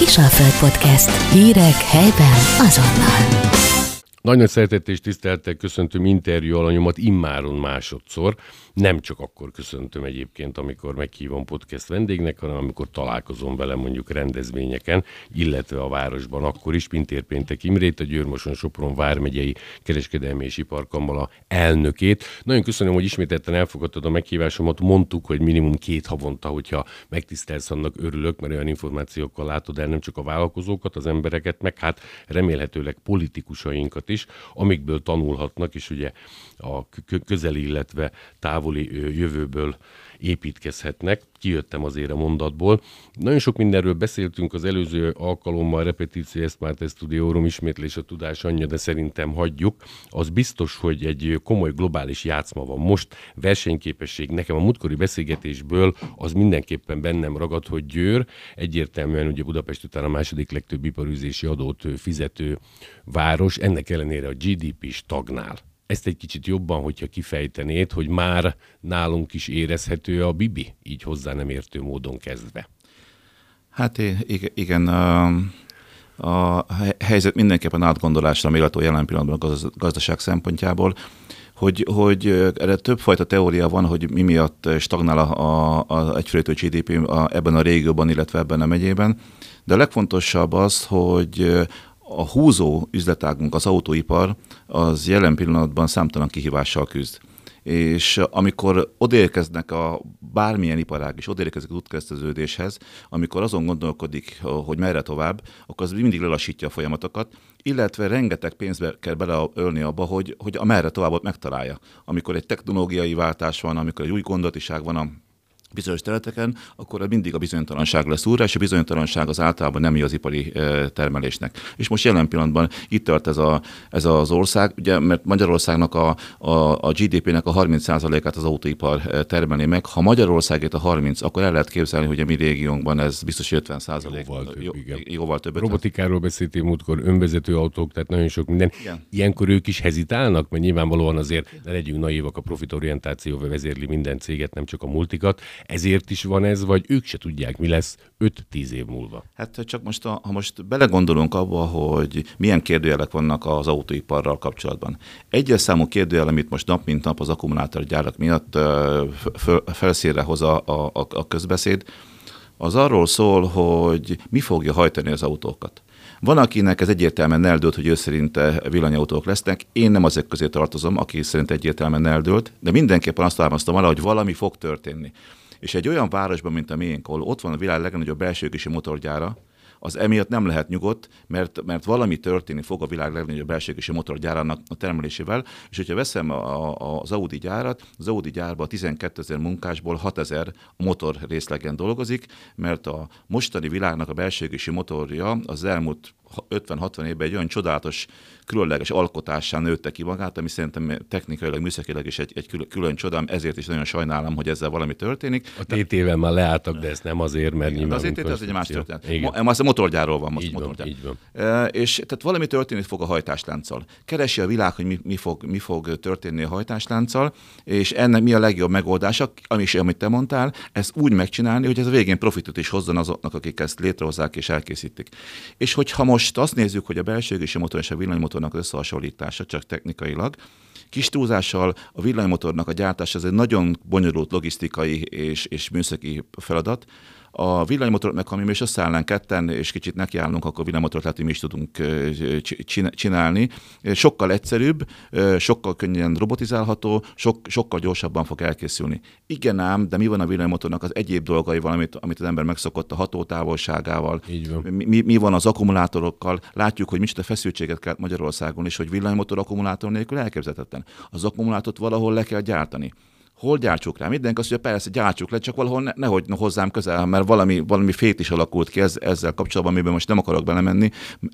Kisalföld Podcast. Hírek helyben azonnal. Nagyon szeretettel és tisztelettel köszöntöm interjú alanyomat immáron másodszor. Nem csak akkor köszöntöm egyébként, amikor meghívom podcast vendégnek, hanem amikor találkozom vele mondjuk rendezvényeken, illetve a városban akkor is, Pintér Péntek Imrét, a Győrmoson Sopron Vármegyei Kereskedelmi és Iparkamala elnökét. Nagyon köszönöm, hogy ismételten elfogadtad a meghívásomat. Mondtuk, hogy minimum két havonta, hogyha megtisztelsz, annak örülök, mert olyan információkkal látod el nem csak a vállalkozókat, az embereket, meg hát remélhetőleg politikusainkat is, amikből tanulhatnak, és ugye a közeli, illetve távoli jövőből építkezhetnek. Kijöttem azért a mondatból. Nagyon sok mindenről beszéltünk az előző alkalommal, repetíció, ezt már stúdiórum, ismétlés a tudás anyja, de szerintem hagyjuk. Az biztos, hogy egy komoly globális játszma van most, versenyképesség. Nekem a múltkori beszélgetésből az mindenképpen bennem ragad, hogy Győr egyértelműen ugye Budapest után a második legtöbb iparűzési adót fizető város, ennek ellenére a GDP stagnál ezt egy kicsit jobban, hogyha kifejtenéd, hogy már nálunk is érezhető a Bibi, így hozzá nem értő módon kezdve. Hát igen, a, helyzet mindenképpen átgondolásra méltó jelen pillanatban a gazdaság szempontjából, hogy, hogy erre többfajta teória van, hogy mi miatt stagnál a, a, a egyfőtő GDP a, ebben a régióban, illetve ebben a megyében. De a legfontosabb az, hogy a húzó üzletágunk, az autóipar, az jelen pillanatban számtalan kihívással küzd. És amikor odaérkeznek a bármilyen iparág, és odaérkezik az útkereszteződéshez, amikor azon gondolkodik, hogy merre tovább, akkor az mindig lelassítja a folyamatokat, illetve rengeteg pénzbe kell beleölni abba, hogy, hogy a merre továbbot megtalálja. Amikor egy technológiai váltás van, amikor egy új gondolatiság van a bizonyos területeken, akkor mindig a bizonytalanság lesz úrra, és a bizonytalanság az általában nem az ipari termelésnek. És most jelen pillanatban itt tart ez, a, ez az ország, ugye, mert Magyarországnak a, a, a GDP-nek a 30%-át az autóipar termelni meg. Ha Magyarországét a 30, akkor el lehet képzelni, hogy a mi régiónkban ez biztos 50 százalék. Jóval több, jó, igen. Jóval több. Robotikáról beszéltél múltkor, önvezető autók, tehát nagyon sok minden. Igen. Ilyenkor ők is hezitálnak, mert nyilvánvalóan azért ne legyünk naívak, a profitorientáció vezérli minden céget, nem csak a multikat ezért is van ez, vagy ők se tudják, mi lesz 5-10 év múlva? Hát csak most, a, ha most belegondolunk abba, hogy milyen kérdőjelek vannak az autóiparral kapcsolatban. Egyes számú kérdőjel, amit most nap mint nap az akkumulátorgyárak miatt felszínre hoz a, a, a közbeszéd, az arról szól, hogy mi fogja hajtani az autókat. Van, akinek ez egyértelműen eldőlt, hogy ő szerint villanyautók lesznek. Én nem azok közé tartozom, aki szerint egyértelműen eldőlt, de mindenképpen azt támasztom alá, hogy valami fog történni. És egy olyan városban, mint a miénk, ahol ott van a világ legnagyobb belsőkisi motorgyára, az emiatt nem lehet nyugodt, mert, mert valami történni fog a világ legnagyobb belsőkisi motorgyárának a termelésével, és hogyha veszem a, a, az Audi gyárat, az Audi gyárban 12 ezer munkásból 6 ezer motor részlegen dolgozik, mert a mostani világnak a belsőkisi motorja az elmúlt 50-60 évben egy olyan csodálatos, különleges alkotásán nőtte ki magát, ami szerintem technikailag, műszakilag is egy, egy külön, külön csodám, ezért is nagyon sajnálom, hogy ezzel valami történik. A TT-vel már leálltak, de ez nem azért, mert nyilván... Az TT az egy más történet. Igen. Ma, a motorgyárról van most. Így motorgyár. van, így van. E, és tehát valami történni fog a hajtáslánccal. Keresi a világ, hogy mi, mi, fog, mi fog történni a hajtáslánccal, és ennek mi a legjobb megoldása, ami is, amit te mondtál, ezt úgy megcsinálni, hogy ez a végén profitot is hozzon azoknak, akik ezt létrehozzák és elkészítik. És hogyha most most azt nézzük, hogy a belső égési motor és a villanymotornak összehasonlítása csak technikailag, Kis túlzással a villanymotornak a gyártása ez egy nagyon bonyolult logisztikai és, és műszaki feladat, a villanymotorot meg, ha mi is összeállnánk ketten, és kicsit nekiállunk, akkor villanymotort lehet, hogy mi is tudunk csinálni. Sokkal egyszerűbb, sokkal könnyen robotizálható, sok, sokkal gyorsabban fog elkészülni. Igen ám, de mi van a villanymotornak az egyéb dolgaival, amit, amit az ember megszokott a hatótávolságával? Így van. Mi, mi van az akkumulátorokkal? Látjuk, hogy micsoda feszültséget kell Magyarországon, és hogy villanymotor akkumulátor nélkül elképzelhetetlen. Az akkumulátort valahol le kell gyártani hol gyártsuk rá? Mindenki azt mondja, persze, gyártsuk le, csak valahol ne, nehogy hozzám közel, mert valami, valami fét is alakult ki ez, ezzel kapcsolatban, amiben most nem akarok belemenni,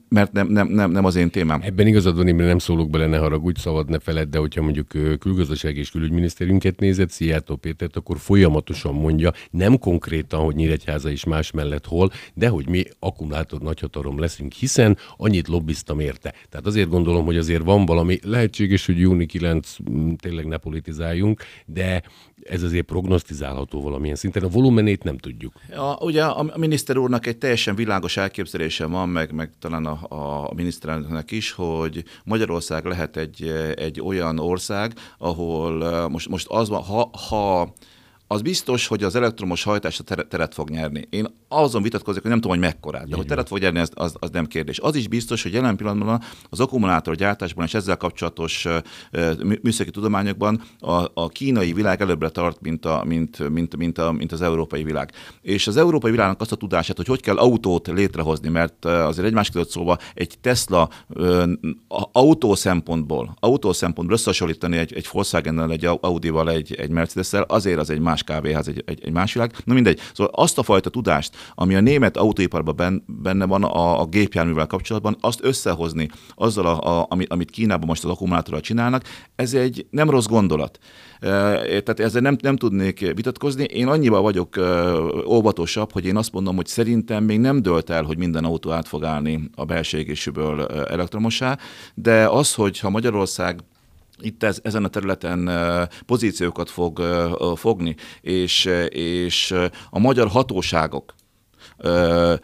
mert nem, nem, nem, nem az én témám. Ebben igazad van, én nem szólok bele, ne haragudj, szabad ne feled, de hogyha mondjuk külgazdaság és külügyminisztériunket nézett, Szijjártó Pétert, akkor folyamatosan mondja, nem konkrétan, hogy Nyíregyháza is más mellett hol, de hogy mi akkumulátor nagyhatalom leszünk, hiszen annyit lobbiztam érte. Tehát azért gondolom, hogy azért van valami, lehetséges, hogy júni 9 tényleg ne politizáljunk, de de ez azért prognosztizálható valamilyen szinten. A volumenét nem tudjuk. A, ugye a miniszter úrnak egy teljesen világos elképzelése van, meg, meg talán a, a miniszterelnöknek is, hogy Magyarország lehet egy, egy olyan ország, ahol most, most az van, ha, ha az biztos, hogy az elektromos hajtás teret fog nyerni. Én azon vitatkozok, hogy nem tudom, hogy mekkorát, de hogy teret fog nyerni, az, az, az nem kérdés. Az is biztos, hogy jelen pillanatban az akkumulátor gyártásban és ezzel kapcsolatos műszaki tudományokban a, a kínai világ előbbre tart, mint, a, mint, mint, mint, a, mint az európai világ. És az európai világnak azt a tudását, hogy hogy kell autót létrehozni, mert azért egymás között szóval egy Tesla autó szempontból, autó szempontból összehasonlítani egy, egy Volkswagen-nel, egy Audi-val, egy, egy Mercedes-szel, azért az egy más kávéház, egy, egy, egy más világ. Na mindegy. Szóval azt a fajta tudást, ami a német autóiparban benne van a, a gépjárművel kapcsolatban, azt összehozni azzal, a, a, amit Kínában most az akkumulátorral csinálnak, ez egy nem rossz gondolat. Tehát ezzel nem, nem tudnék vitatkozni. Én annyiban vagyok óvatosabb, hogy én azt mondom, hogy szerintem még nem dölt el, hogy minden autó át fog állni a belső égésűből elektromosá, de az, hogy ha Magyarország itt ez, ezen a területen pozíciókat fog fogni, és, és a magyar hatóságok ö,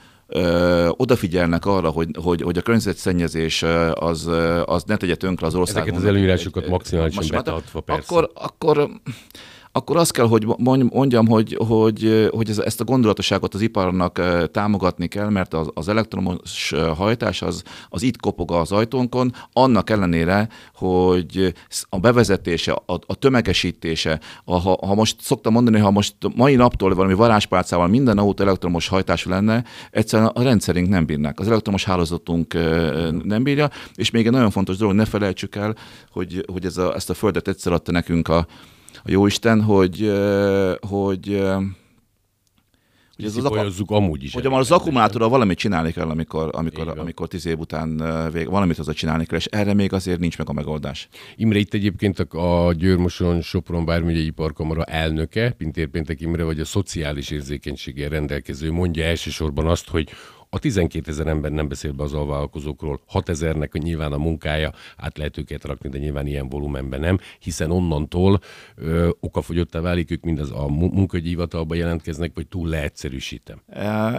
odafigyelnek arra, hogy, hogy, hogy a környezetszennyezés az, az ne tegye tönkre az országon. Ezeket az előírásokat maximálisan betartva persze. Akkor, akkor akkor azt kell, hogy mondjam, hogy, hogy, hogy ez, ezt a gondolatosságot az iparnak támogatni kell, mert az, az elektromos hajtás az, az itt kopog az ajtónkon, annak ellenére, hogy a bevezetése, a, a tömegesítése, a, ha, ha most szoktam mondani, ha most mai naptól valami varázspálcával minden autó elektromos hajtású lenne, egyszerűen a rendszerünk nem bírnak, az elektromos hálózatunk nem bírja, és még egy nagyon fontos dolog, ne felejtsük el, hogy, hogy ez a, ezt a földet egyszer adta nekünk a, a jóisten, hogy, hogy hogy ez az, amúgy is. Hogy az akkumulátorral valamit csinálni kell, amikor, amikor, amikor tíz év után vég, valamit az csinálni kell, és erre még azért nincs meg a megoldás. Imre, itt egyébként a Győrmoson Sopron bármilyen iparkamara elnöke, Pintér Péntek Imre, vagy a szociális érzékenységgel rendelkező mondja elsősorban azt, hogy a 12 ezer ember nem beszél be az alvállalkozókról, 6 ezernek nyilván a munkája, át lehet őket rakni, de nyilván ilyen volumenben nem, hiszen onnantól ö, okafogyottá válik, ők mindaz a munkagyi hivatalba jelentkeznek, vagy túl leegyszerűsítem.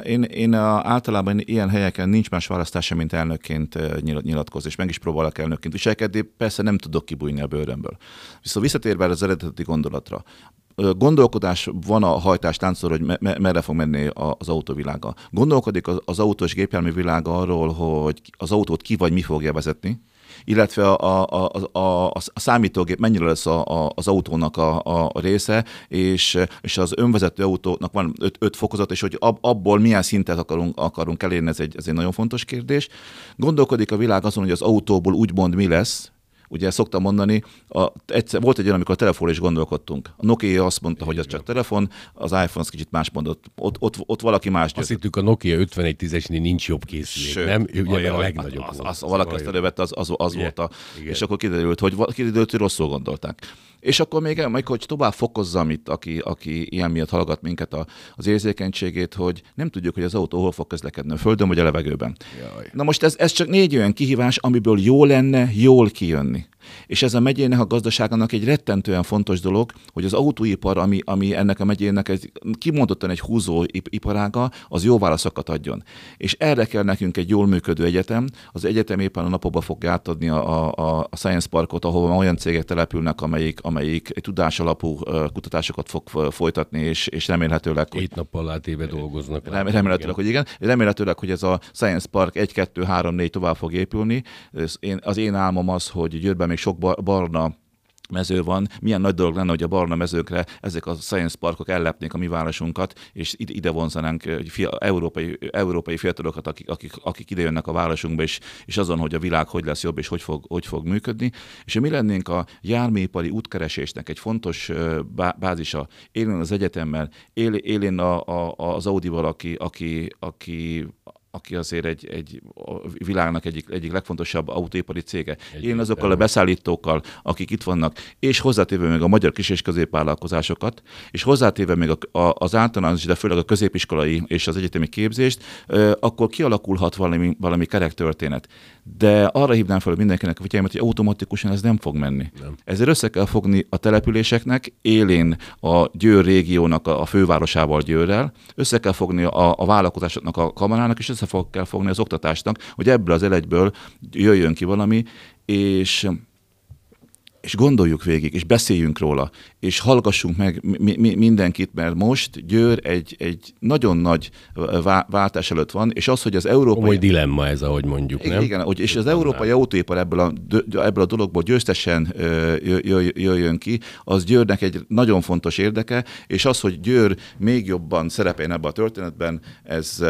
Én, én általában ilyen helyeken nincs más választása, mint elnökként nyilatkozni, és meg is próbálok elnökként viselkedni, persze nem tudok kibújni a bőrömből. Viszont visszatérve az eredeti gondolatra, gondolkodás van a hajtástáncról, hogy me- merre fog menni az autóvilága. Gondolkodik az, az autós gépjármű világa arról, hogy az autót ki vagy mi fogja vezetni, illetve a, a, a, a, a számítógép mennyire lesz a, a, az autónak a, a része, és, és az önvezető autónak van öt, öt fokozat, és hogy ab, abból milyen szintet akarunk, akarunk elérni, ez egy, ez egy nagyon fontos kérdés. Gondolkodik a világ azon, hogy az autóból úgymond mi lesz, Ugye szoktam mondani, a, egyszer, volt egy olyan, amikor a telefonra is gondolkodtunk. A Nokia azt mondta, hogy ez csak telefon, az iPhone az kicsit más mondott. Ott, ott, ott valaki más győzött. Azt hittük, a Nokia 5110-esnél nincs jobb készülék, Sőt, nem? Ugye a, a legnagyobb. Az, az, az, valaki azt elővette, az, az, az volt a... Igen. És akkor kiderült, hogy, kiderült, hogy rosszul gondolták. És akkor még, majd, hogy tovább fokozzam itt, aki, aki ilyen miatt hallgat minket a, az érzékenységét, hogy nem tudjuk, hogy az autó hol fog közlekedni, a földön vagy a levegőben. Jaj. Na most ez, ez csak négy olyan kihívás, amiből jó lenne jól kijönni. me. És ez a megyének a gazdaságának egy rettentően fontos dolog, hogy az autóipar, ami, ami ennek a megyének egy, kimondottan egy húzó iparága, az jó válaszokat adjon. És erre kell nekünk egy jól működő egyetem. Az egyetem éppen a napokban fogja átadni a, a, a Science Parkot, ahol olyan cégek települnek, amelyik, amelyik tudás alapú kutatásokat fog folytatni, és, és remélhetőleg... Hogy, Két nappal átéve dolgoznak. Rem, remélhetőleg, igen. hogy igen. Remélhetőleg, hogy ez a Science Park 1, 2, 3, 4 tovább fog épülni. Én, az én álmom az, hogy Győrben még sok barna mező van, milyen nagy dolog lenne, hogy a barna mezőkre ezek a science parkok ellepnék a mi városunkat, és ide vonzanánk európai, európai fiatalokat, akik, akik, akik ide jönnek a városunkba, és, és azon, hogy a világ hogy lesz jobb, és hogy fog, hogy fog működni. És mi lennénk a járműipari útkeresésnek egy fontos bázisa, élén az egyetemmel, él, élén a, a, az Audival, aki, aki, aki aki azért egy, egy a világnak egyik, egyik legfontosabb autóipari cége. Egy Én azokkal a beszállítókkal, akik itt vannak, és hozzátéve még a magyar kis- és középvállalkozásokat, és hozzátéve még a, a, az általános, de főleg a középiskolai és az egyetemi képzést, akkor kialakulhat valami, valami kerek történet. De arra hívnám fel mindenkinek a figyelmet, hogy automatikusan ez nem fog menni. Nem. Ezért össze kell fogni a településeknek, élén a Győr régiónak a, a fővárosával Győrrel, össze kell fogni a, a vállalkozásoknak a kamarának, és össze fog, kell fogni az oktatásnak, hogy ebből az elegyből jöjjön ki valami, és és gondoljuk végig, és beszéljünk róla, és hallgassunk meg mi, mi, mindenkit, mert most Győr egy, egy nagyon nagy váltás előtt van, és az, hogy az európai... Komoly dilemma ez, ahogy mondjuk, nem? Igen, hogy, és az európai autóipar ebből a, ebből a dologból győztesen jöjjön ki, az Győrnek egy nagyon fontos érdeke, és az, hogy Győr még jobban szerepeljen ebben a történetben, ez,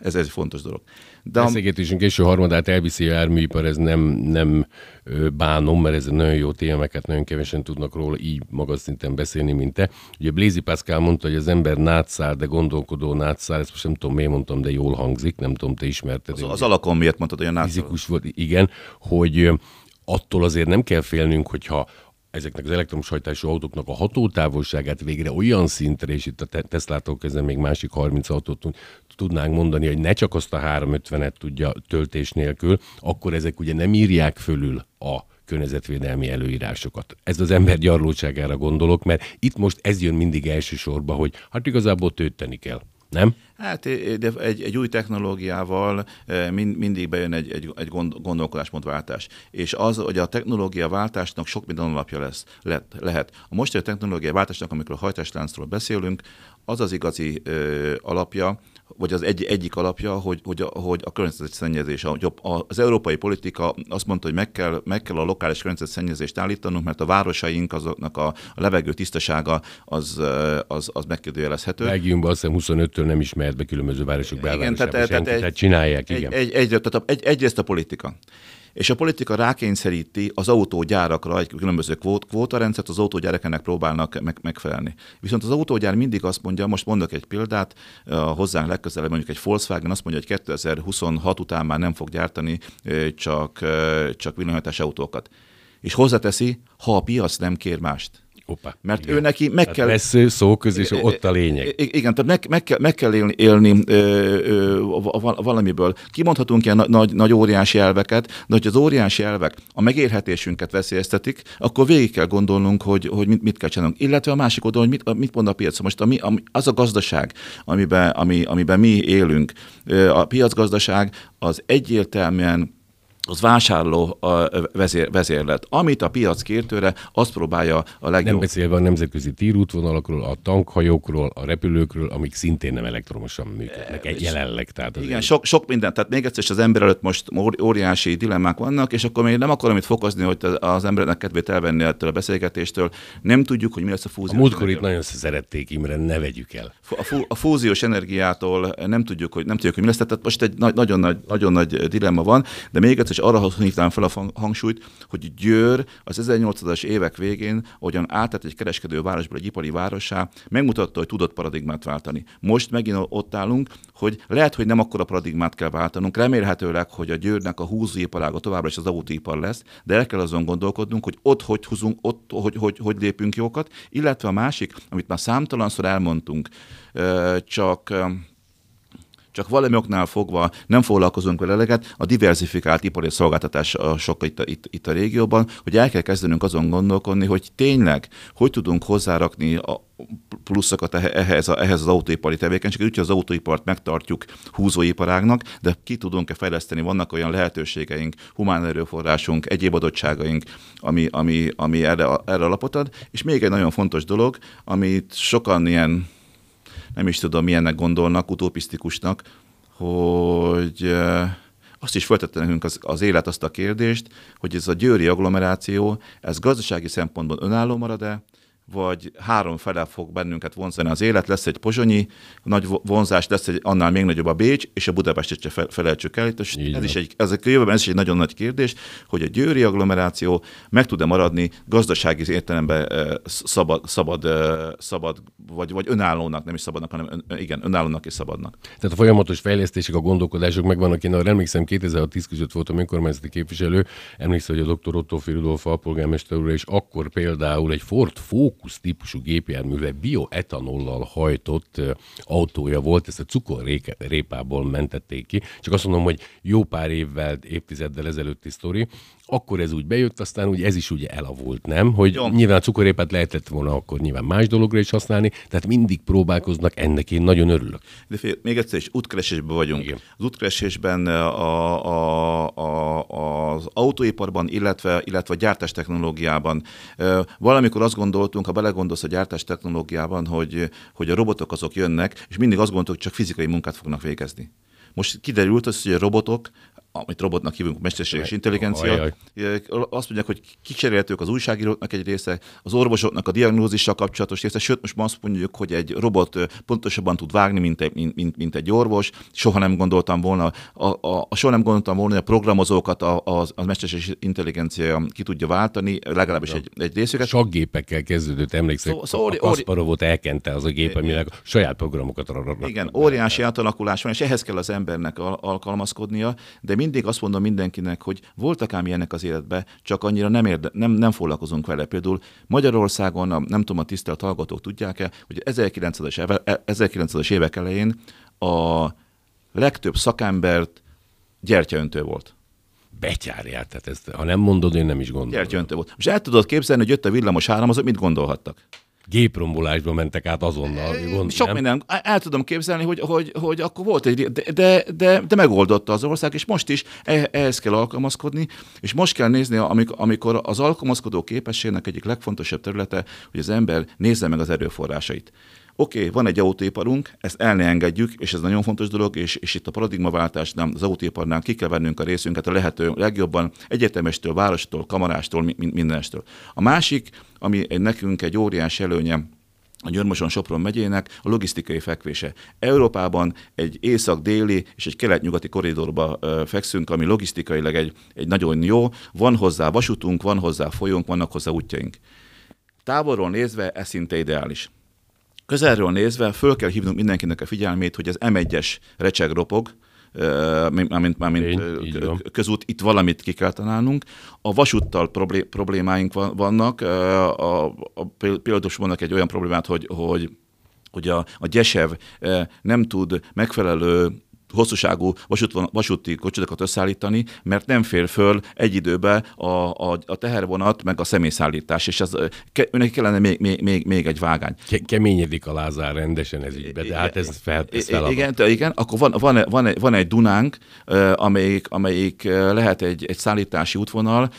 ez egy fontos dolog. De Beszélgetésünk késő harmadát elviszi a járműipar, ez nem, nem bánom, mert ez nagyon jó témeket, nagyon kevesen tudnak róla így magas szinten beszélni, mint te. Ugye Blézi Pascal mondta, hogy az ember nátszál, de gondolkodó nátszál, ezt most nem tudom, miért mondtam, de jól hangzik, nem tudom, te ismerted. Az, az alakon miért mondtad, hogy a nátszál? Fizikus volt, igen, hogy attól azért nem kell félnünk, hogyha ezeknek az elektromos hajtású autóknak a hatótávolságát végre olyan szintre, és itt a Tesla-tól kezdve még másik 30 autót tudnánk mondani, hogy ne csak azt a 350-et tudja töltés nélkül, akkor ezek ugye nem írják fölül a környezetvédelmi előírásokat. Ez az ember gyarlóságára gondolok, mert itt most ez jön mindig elsősorba, hogy hát igazából tölteni kell. Nem? Hát de egy, egy új technológiával mind, mindig bejön egy, egy, egy gond, gondolkodásmódváltás. És az, hogy a technológia váltásnak sok minden alapja lesz, le, lehet. A mostani technológia váltásnak, amikor a hajtásláncról beszélünk, az az igazi ö, alapja, vagy az egy, egyik alapja, hogy, hogy, a, hogy a környezetszennyezés. Az európai politika azt mondta, hogy meg kell, meg kell a lokális környezetszennyezést állítanunk, mert a városaink, azoknak a, a levegő tisztasága az, az, az megkérdőjelezhető. Belgiumban azt hiszem 25-től nem ismert be különböző városok belvárosában. Igen, tehát, tehát, tehát, csinálják, igen. Egy, egy, egy, tehát egy, egyrészt a politika és a politika rákényszeríti az autógyárakra egy különböző kvót, kvótarendszert, az autógyárak ennek próbálnak meg, megfelelni. Viszont az autógyár mindig azt mondja, most mondok egy példát, hozzánk legközelebb mondjuk egy Volkswagen azt mondja, hogy 2026 után már nem fog gyártani csak, csak villanyhatás autókat. És hozzáteszi, ha a piac nem kér mást. Opa, Mert igen. ő neki meg tehát kell... Lesz szó közés, ott a lényeg. Igen, tehát meg, meg, kell, meg kell élni, élni ö, ö, valamiből. Kimondhatunk ilyen nagy, nagy óriási elveket, de hogy az óriási elvek a megérhetésünket veszélyeztetik, akkor végig kell gondolnunk, hogy, hogy mit, mit kell csinálnunk. Illetve a másik oldalon, hogy mit, mit mond a piac. Most ami, ami, az a gazdaság, amiben, ami, amiben mi élünk, a piacgazdaság az egyértelműen az vásárló vezér, vezérlet. Amit a piac kér tőle, azt próbálja a legjobb. Nem beszélve a nemzetközi tírútvonalakról, a tankhajókról, a repülőkről, amik szintén nem elektromosan működnek egy jelenleg. Tehát igen, azért... sok, sok mindent. Tehát még egyszer az ember előtt most óriási dilemmák vannak, és akkor még nem akarom itt fokozni, hogy az embernek kedvét elvenni ettől a beszélgetéstől. Nem tudjuk, hogy mi lesz a fúziós A múltkor itt nagyon szerették Imre, ne vegyük el. A, fú, a fúziós energiától nem tudjuk, hogy nem tudjuk, hogy mi lesz. Tehát most egy nagy, nagyon, nagy, nagyon nagy dilemma van, de még egyszer és arra hívtam fel a hangsúlyt, hogy Győr az 1800-as évek végén, ahogyan átett egy kereskedő városból egy ipari városá, megmutatta, hogy tudott paradigmát váltani. Most megint ott állunk, hogy lehet, hogy nem akkor a paradigmát kell váltanunk, remélhetőleg, hogy a Győrnek a húzóiparága továbbra is az autóipar lesz, de el kell azon gondolkodnunk, hogy ott hogy húzunk, ott hogy, hogy, hogy lépünk jókat, illetve a másik, amit már számtalanszor elmondtunk, csak csak valami oknál fogva nem foglalkozunk vele eleget, a diversifikált ipari szolgáltatás sokkal itt, itt, itt a régióban, hogy el kell kezdenünk azon gondolkodni, hogy tényleg hogy tudunk hozzárakni a pluszokat ehhez, a, ehhez az autóipari tevékenységet, úgyhogy az autóipart megtartjuk húzóiparágnak, de ki tudunk-e fejleszteni, vannak olyan lehetőségeink, humán erőforrásunk, egyéb adottságaink, ami, ami, ami erre, erre alapot ad. És még egy nagyon fontos dolog, amit sokan ilyen nem is tudom, milyennek gondolnak, utopisztikusnak, hogy azt is feltette nekünk az, az élet azt a kérdést, hogy ez a győri agglomeráció, ez gazdasági szempontból önálló marad-e, vagy három fele fog bennünket vonzani az élet, lesz egy pozsonyi nagy vonzás, lesz egy annál még nagyobb a Bécs, és a Budapestet se felejtsük el. És ez is egy, ez a jövőben ez is egy nagyon nagy kérdés, hogy a győri agglomeráció meg tud-e maradni gazdasági értelemben szabad, szabad, szabad vagy, vagy önállónak, nem is szabadnak, hanem ön, igen, önállónak és szabadnak. Tehát a folyamatos fejlesztések, a gondolkodások megvannak. Én arra emlékszem, 2010 között voltam önkormányzati képviselő, emlékszem, hogy a dr. Otto Firudolf alpolgármester úr, és akkor például egy Ford Focus típusú gépjárműve bioetanollal hajtott autója volt, ezt a cukorrépából mentették ki. Csak azt mondom, hogy jó pár évvel, évtizeddel ezelőtti sztori, akkor ez úgy bejött, aztán úgy ez is ugye elavult, nem? Hogy Jó. nyilván cukorépát lehetett volna akkor nyilván más dologra is használni, tehát mindig próbálkoznak, ennek én nagyon örülök. De fél, még egyszer is útkeresésben vagyunk. Igen. Az útkeresésben a, a, a, az autóiparban, illetve, illetve a gyártás technológiában. Valamikor azt gondoltunk, ha belegondolsz a gyártás technológiában, hogy, hogy a robotok azok jönnek, és mindig azt gondoltuk, hogy csak fizikai munkát fognak végezni. Most kiderült az, hogy a robotok amit robotnak hívunk, mesterséges intelligencia. Ajaj. Azt mondják, hogy kicserélhetők az újságíróknak egy része, az orvosoknak a diagnózissal kapcsolatos része, sőt, most azt mondjuk, hogy egy robot pontosabban tud vágni, mint egy, mint, mint, mint egy orvos. Soha nem gondoltam volna, a, a, a, soha nem gondoltam volna, hogy a programozókat a, a, a mesterséges intelligencia ki tudja váltani, legalábbis egy, egy részüket. gépekkel kezdődött, emlékszem, szó, szó, a Kasparovot elkente az a gép, aminek saját programokat Igen, óriási átalakulás van, és ehhez kell az embernek alkalmazkodnia, de mindig azt mondom mindenkinek, hogy voltak ám ilyenek az életben, csak annyira nem, érde, nem, nem foglalkozunk vele. Például Magyarországon, nem tudom, a tisztelt hallgatók tudják-e, hogy 1900-es, 1900-es évek elején a legtöbb szakembert gyertyaöntő volt betyárjál, tehát ezt, ha nem mondod, én nem is gondolom. Gyertyaöntő volt. Most el tudod képzelni, hogy jött a villamos áram, azok mit gondolhattak? Géprombolásba mentek át azonnal. Gond, Sok minden. El tudom képzelni, hogy, hogy, hogy akkor volt egy, de, de, de, de megoldotta az ország, és most is e, ehhez kell alkalmazkodni, és most kell nézni, amikor, az alkalmazkodó képességnek egyik legfontosabb területe, hogy az ember nézze meg az erőforrásait oké, okay, van egy autóiparunk, ezt el ne engedjük, és ez nagyon fontos dolog, és, és itt a paradigmaváltásnál, az autóiparnál ki kell vennünk a részünket a lehető legjobban egyetemestől, várostól, kamarástól, mindenestől. A másik, ami nekünk egy óriás előnye, a Györmoson-Sopron megyének a logisztikai fekvése. Európában egy észak-déli és egy kelet-nyugati koridorba fekszünk, ami logisztikailag egy, egy nagyon jó. Van hozzá vasútunk, van hozzá folyónk, vannak hozzá útjaink. Távolról nézve ez szinte ideális. Közelről nézve föl kell hívnunk mindenkinek a figyelmét, hogy az M1-es recseg ropog, mármint, mármint közút, itt valamit ki kell találnunk. A vasúttal problémáink vannak, a, a, például vannak egy olyan problémát, hogy, hogy hogy a, a Gyesev nem tud megfelelő hosszúságú vasút, vasúti kocsitokat összeállítani, mert nem fér föl egy időben a, a, a tehervonat, meg a személyszállítás, és az, ke, őnek kellene még, még, még, még egy vágány. Ke, keményedik a Lázár rendesen ez ügyben, de hát ez, fel, ez feladat. Igen, igen, akkor van, van, van, van egy Dunánk, amelyik, amelyik lehet egy, egy szállítási útvonal,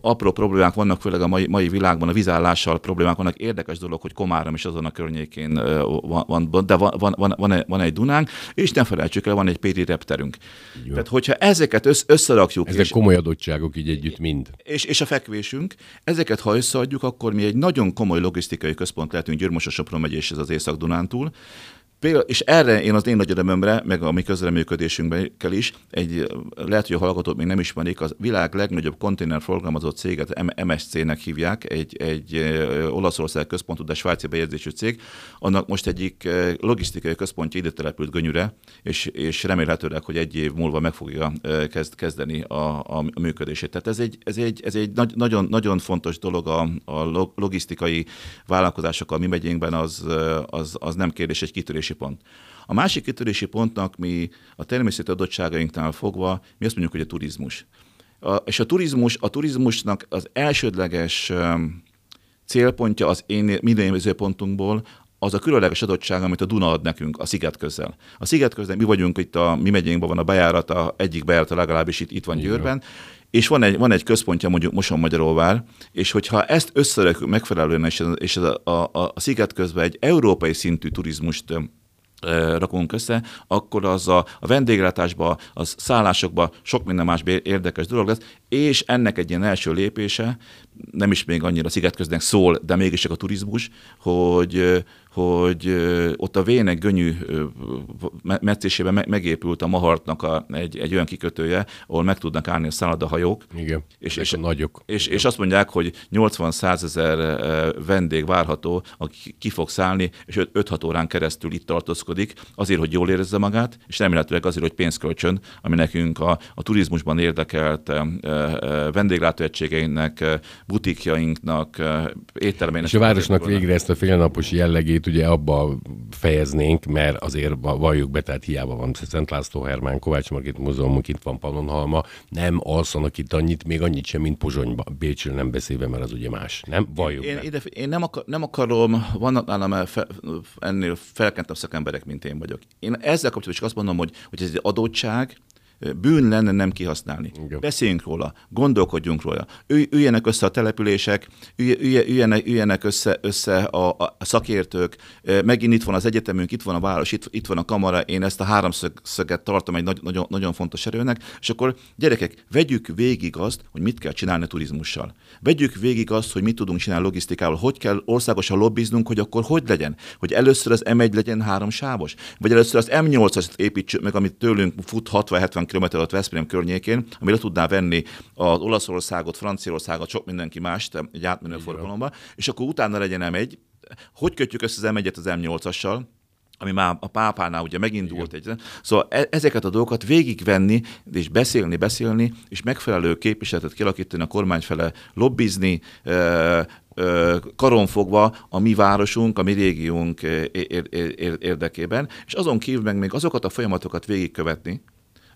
apró problémák vannak, főleg a mai, mai világban, a vízállással problémák vannak, érdekes dolog, hogy Komárom is azon a környékén van, van de van, van, van, van, egy Dunánk, és nem felejtsük felejtsük el, van egy péri repterünk. Jó. Tehát, hogyha ezeket össz, összerakjuk... Ezek és, komoly adottságok így együtt mind. És, és a fekvésünk, ezeket ha összeadjuk, akkor mi egy nagyon komoly logisztikai központ lehetünk Györmos a Sopron megy és ez az Észak-Dunántúl, és erre én az én nagy örömömre, meg a mi közreműködésünkben is, egy, lehet, hogy a hallgatók még nem ismerik, az világ legnagyobb konténerforgalmazó céget MSC-nek hívják, egy, egy Olaszország központú, de svájci bejegyzésű cég. Annak most egyik logisztikai központja ide települt Gönyűre, és, és remélhetőleg, hogy egy év múlva meg fogja kezd, kezdeni a, a, a működését. Tehát ez egy, ez egy, ez egy nagy, nagyon, nagyon fontos dolog a, a logisztikai vállalkozásokkal mi megyénkben, az, az, az nem kérdés, egy kitörés kitörési pont. A másik kitörési pontnak mi a természeti adottságainknál fogva, mi azt mondjuk, hogy a turizmus. A, és a turizmus, a turizmusnak az elsődleges um, célpontja az én minden pontunkból az a különleges adottság, amit a Duna ad nekünk a sziget közel. A sziget közel, mi vagyunk itt, a mi megyénkben van a bejárata, egyik bejárata legalábbis itt, itt van Győrben, és van egy, van egy központja mondjuk Moson Magyaróvár, és hogyha ezt összerakjuk megfelelően, és, és a, a, a, a sziget közben egy európai szintű turizmust rakunk össze, akkor az a, a vendéglátásba, a szállásokba sok minden más érdekes dolog lesz, és ennek egy ilyen első lépése, nem is még annyira szigetköznek szól, de mégis csak a turizmus, hogy, hogy ott a Vének gönyű meccésében megépült a Mahartnak a, egy, egy olyan kikötője, ahol meg tudnak állni a szálladahajók. Igen, és, és, a nagyok. És, és azt mondják, hogy 80-100 ezer vendég várható, aki ki fog szállni, és 5-6 órán keresztül itt tartózkodik, azért, hogy jól érezze magát, és remélhetőleg azért, hogy pénzt kölcsön, ami nekünk a, a turizmusban érdekelt vendéglátóegységeinknek, butikjainknak, éttermeinek. És a városnak végre ezt a félnapos jellegét ugye abba fejeznénk, mert azért valljuk be, tehát hiába van Szent László Hermán, Kovács Margit Múzeumunk, itt van Pannonhalma, nem alszanak itt annyit, még annyit sem, mint Pozsonyba, Bécsről nem beszélve, mert az ugye más, nem? Valljuk én, be. Én, én nem, akar, nem akarom, vannak nálam fe, ennél felkentebb szakemberek, mint én vagyok. Én ezzel kapcsolatban csak azt mondom, hogy, hogy ez egy adottság, bűn lenne nem kihasználni. Igen. Beszéljünk róla, gondolkodjunk róla. Üljenek össze a települések, üljenek, üljenek össze, össze a, a szakértők. Megint itt van az egyetemünk, itt van a város, itt, itt van a kamara. Én ezt a háromszöget tartom egy nagy, nagyon, nagyon fontos erőnek. És akkor gyerekek, vegyük végig azt, hogy mit kell csinálni a turizmussal. Vegyük végig azt, hogy mit tudunk csinálni logisztikával, hogy kell országosan lobbiznunk, hogy akkor hogy legyen. Hogy először az M1 legyen három sávos, vagy először az M8-as építsük meg, amit tőlünk fut 60-70 km alatt Veszprém környékén, ami le tudná venni az Olaszországot, Franciaországot, sok mindenki mást egy átmenő forgalomba, és akkor utána legyen M1. Hogy kötjük össze az M1-et az M8-assal? ami már a pápánál ugye megindult egy. Szóval e- ezeket a dolgokat végigvenni, és beszélni, beszélni, és megfelelő képviseletet kialakítani a kormány fele, lobbizni, karonfogva a mi városunk, a mi régiónk érdekében, és azon kívül meg még azokat a folyamatokat végigkövetni,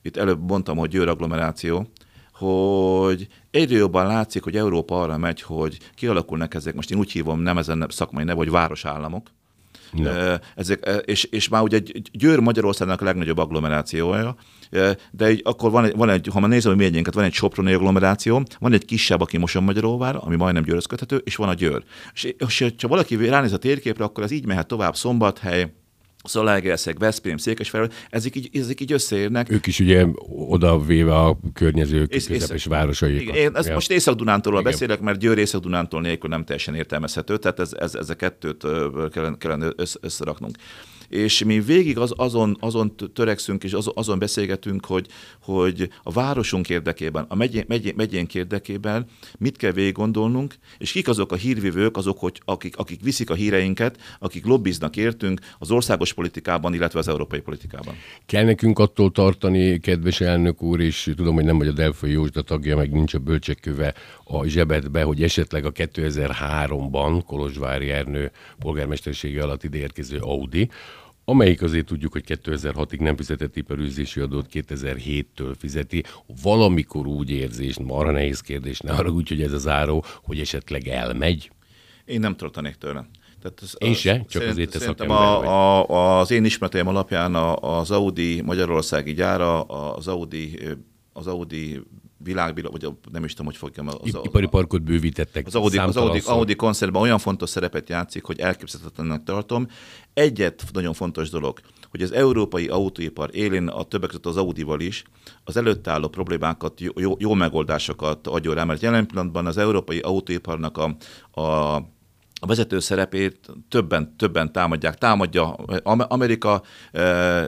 itt előbb mondtam, hogy győr agglomeráció, hogy egyre jobban látszik, hogy Európa arra megy, hogy kialakulnak ezek, most én úgy hívom, nem ezen szakmai neve, hogy városállamok, No. Ezek, és, és már ugye Győr Magyarországnak a legnagyobb agglomerációja, de egy, akkor van egy, van egy, ha már nézem a mérjénket, van egy Soproni agglomeráció, van egy kisebb, aki Moson Magyaróvár, ami majdnem győrözködhető, és van a Győr. És, és ha valaki ránéz a térképre, akkor ez így mehet tovább, Szombathely, Szalágerszeg, Veszprém, Székesfehérvár, ezek így, ezek így összeérnek. Ők is ugye oda véve a környező közepes városai. Igen, én ezt ja. most Észak-Dunántól beszélek, mert Győr Észak-Dunántól nélkül nem teljesen értelmezhető, tehát ez, ez, ez a kettőt kellene, kellene összeraknunk és mi végig az, azon, azon törekszünk, és azon, azon beszélgetünk, hogy, hogy a városunk érdekében, a megyén, megyén, megyénk érdekében mit kell végig gondolnunk, és kik azok a hírvivők, azok, hogy akik, akik viszik a híreinket, akik lobbiznak értünk az országos politikában, illetve az európai politikában. Kell nekünk attól tartani, kedves elnök úr, és tudom, hogy nem vagy a Delfai Józsda tagja, meg nincs a bölcsekköve a zsebedbe, hogy esetleg a 2003-ban Kolozsvári Ernő polgármestersége alatt ideérkező Audi, amelyik azért tudjuk, hogy 2006-ig nem fizetett iparűzési adót, 2007-től fizeti. Valamikor úgy érzés, marha nehéz kérdés, ne arra úgy, hogy ez az áró, hogy esetleg elmegy? Én nem tartanék tőle. Tehát az, én se, csak szerint, azért te a, a, az én ismereteim alapján az Audi Magyarországi gyára, az Audi, az Audi világbilog, vagy nem is tudom, hogy fogja. Az, Ipari parkot bővítettek. Az Audi, az Audi, Audi koncertben olyan fontos szerepet játszik, hogy elképzelhetetlennek tartom. Egyet nagyon fontos dolog, hogy az európai autóipar élén a többek között az Audival is az előtt álló problémákat, jó, jó megoldásokat adjon rá, mert jelen pillanatban az európai autóiparnak a, a a vezető szerepét többen, többen támadják. Támadja Amerika,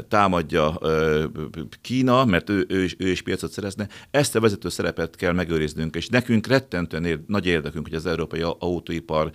támadja Kína, mert ő, ő, is, ő is piacot szerezne. Ezt a vezető szerepet kell megőriznünk, és nekünk rettentően ér, nagy érdekünk, hogy az európai autóipar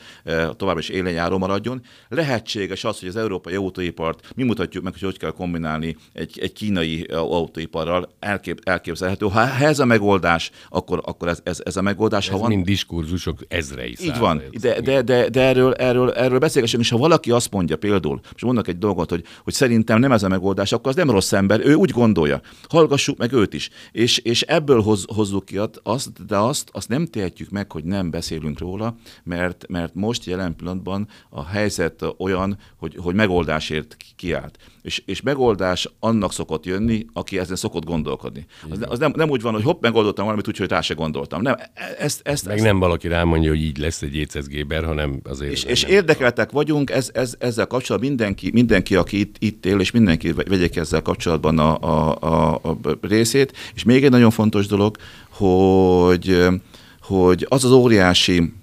tovább is élen járó maradjon. Lehetséges az, hogy az európai autóipart mi mutatjuk meg, hogy hogy kell kombinálni egy, egy kínai autóiparral, elkép, elképzelhető. Ha ez a megoldás, akkor, akkor ez, ez, ez a megoldás. Ez ha van, mind diskurzusok ezrei Így van, de, de, de, de erről, erről, erről beszélgessünk, és ha valaki azt mondja például, és mondok egy dolgot, hogy, hogy szerintem nem ez a megoldás, akkor az nem rossz ember, ő úgy gondolja. Hallgassuk meg őt is. És, és ebből hoz, hozzuk ki azt, de azt, azt nem tehetjük meg, hogy nem beszélünk róla, mert, mert most jelen pillanatban a helyzet olyan, hogy, hogy megoldásért kiállt. És, és megoldás annak szokott jönni, aki ezen szokott gondolkodni. Az, az nem, nem úgy van, hogy hopp, megoldottam valamit, úgyhogy rá se gondoltam. Nem, ezt, ezt, Meg ezt, nem valaki rámondja, hogy így lesz egy écezgéber, hanem azért... És, és érdekeltek vagyunk, ez, ez, ezzel kapcsolatban mindenki, mindenki, aki itt, itt él, és mindenki vegyek ezzel kapcsolatban a, a, a, a részét. És még egy nagyon fontos dolog, hogy hogy az az óriási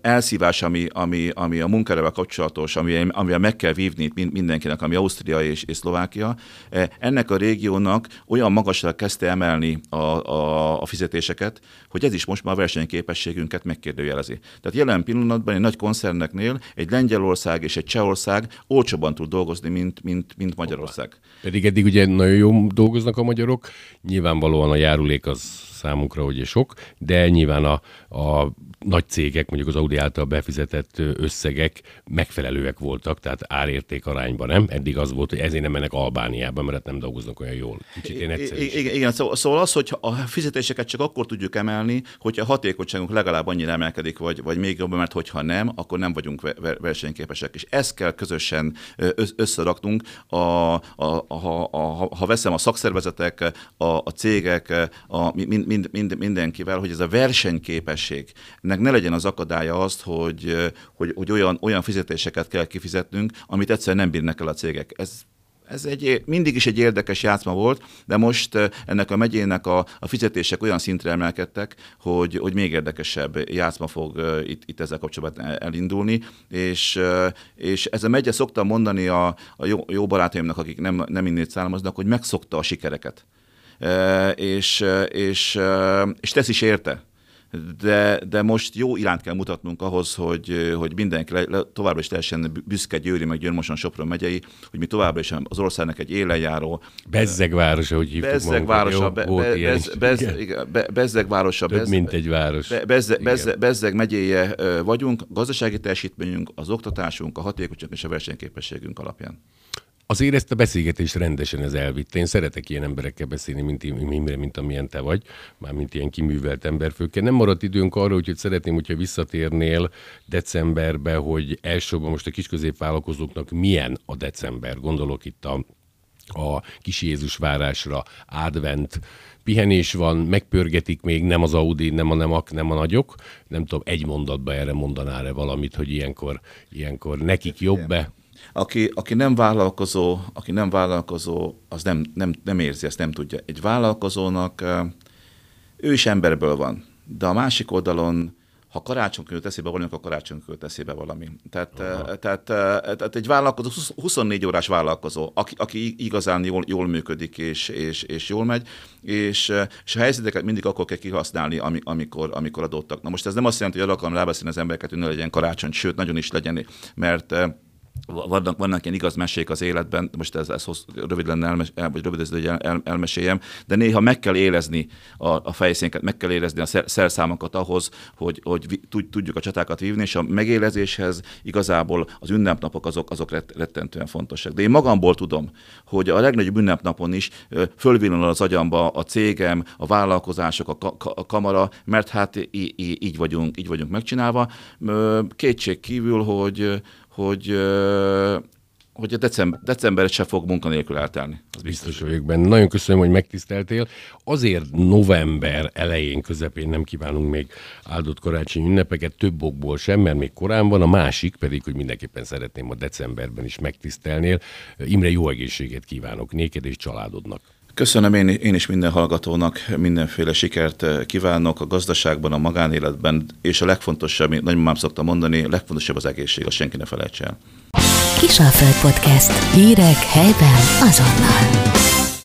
elszívás, ami, ami, ami a munkaerővel kapcsolatos, ami, amivel meg kell vívni mindenkinek, ami Ausztria és, és Szlovákia, ennek a régiónak olyan magasra kezdte emelni a, a, a fizetéseket, hogy ez is most már a versenyképességünket megkérdőjelezi. Tehát jelen pillanatban egy nagy koncerneknél egy Lengyelország és egy Csehország olcsóban tud dolgozni, mint, mint, mint Magyarország. Pedig eddig ugye nagyon jól dolgoznak a magyarok, nyilvánvalóan a járulék az számunkra ugye sok, de nyilván a, a nagy cégek, mondjuk az Audi által befizetett összegek megfelelőek voltak, tehát árérték arányban, nem? Eddig az volt, hogy ezért nem mennek Albániába, mert nem dolgoznak olyan jól. Kicsit én igen, igen, szóval, az, hogy a fizetéseket csak akkor tudjuk emelni, hogyha a hatékonyságunk legalább annyira emelkedik, vagy, vagy még jobban, mert hogyha nem, akkor nem vagyunk versenyképesek. És ezt kell közösen összeraknunk. A, a, a, a, a, ha veszem a szakszervezetek, a, a cégek, a, mind, mind, mind, mindenkivel, hogy ez a versenyképesség ennek ne legyen az akadálya azt, hogy, hogy, hogy olyan, olyan fizetéseket kell kifizetnünk, amit egyszerűen nem bírnak el a cégek. Ez ez egy, mindig is egy érdekes játszma volt, de most ennek a megyének a, a fizetések olyan szintre emelkedtek, hogy, hogy még érdekesebb játszma fog itt, itt ezzel kapcsolatban elindulni, és, és ez a megye szoktam mondani a, a jó, jó barátaimnak, akik nem, nem innét származnak, hogy megszokta a sikereket. És, és, és tesz is érte de, de most jó iránt kell mutatnunk ahhoz, hogy, hogy mindenki le, le, továbbra is teljesen büszke Győri, meg Győrmoson, Sopron megyei, hogy mi továbbra is az országnak egy élenjáró. Bezzeg városa, hogy hívtuk Bezzeg városa, be, be, bez, bez, be, Bezzeg városa. Több, mint egy város. Be, bezzeg, bezzeg, bezzeg megyéje vagyunk, gazdasági teljesítményünk, az oktatásunk, a hatékonyság és a versenyképességünk alapján. Azért ezt a beszélgetést rendesen ez elvitte. Én szeretek ilyen emberekkel beszélni, mint Imre, mint amilyen te vagy, már mint ilyen kiművelt emberfőkkel. Nem maradt időnk arra, hogy szeretném, hogyha visszatérnél decemberbe, hogy elsősorban most a kisközépvállalkozóknak milyen a december. Gondolok itt a a kis Jézus várásra, advent, pihenés van, megpörgetik még, nem az Audi, nem a nemak, nem a nagyok. Nem tudom, egy mondatba erre mondanál-e valamit, hogy ilyenkor, ilyenkor nekik jobb-e? Aki, aki nem vállalkozó, aki nem vállalkozó, az nem, nem, nem érzi, ezt nem tudja. Egy vállalkozónak ő is emberből van, de a másik oldalon ha karácsonykor jut eszébe valami, akkor karácsonykor jut eszébe valami. Tehát, tehát, tehát egy vállalkozó, 24 órás vállalkozó, aki, aki igazán jól, jól működik és, és, és jól megy, és, és a helyzeteket mindig akkor kell kihasználni, amikor, amikor adottak. Na most ez nem azt jelenti, hogy el akarom rábeszélni az embereket, hogy ne legyen karácsony, sőt, nagyon is legyen, mert vannak, vannak ilyen igaz mesék az életben, most ez, ez hoz, rövid lenne, elmes, el, vagy rövid ez, hogy el, el, elmeséljem, de néha meg kell élezni a, a fejszénket, meg kell élezni a szer, szerszámokat ahhoz, hogy, hogy tudjuk a csatákat vívni, és a megélezéshez igazából az ünnepnapok azok, azok rettentően fontosak. De én magamból tudom, hogy a legnagyobb ünnepnapon is fölvillan az agyamba a cégem, a vállalkozások, a, ka, a kamara, mert hát így, így, vagyunk, így vagyunk megcsinálva. Kétség kívül, hogy, hogy hogy a december, december se fog munkanélkül eltelni. Az biztos. biztos vagyok benne. Nagyon köszönöm, hogy megtiszteltél. Azért november elején, közepén nem kívánunk még áldott karácsony ünnepeket, több okból sem, mert még korán van. A másik pedig, hogy mindenképpen szeretném a decemberben is megtisztelnél. Imre, jó egészséget kívánok néked és családodnak. Köszönöm én, én is minden hallgatónak, mindenféle sikert eh, kívánok a gazdaságban, a magánéletben, és a legfontosabb, nagymamám szokta mondani, legfontosabb az egészség, azt senki ne felejts el. Kisalföld Podcast. Hírek helyben azonnal.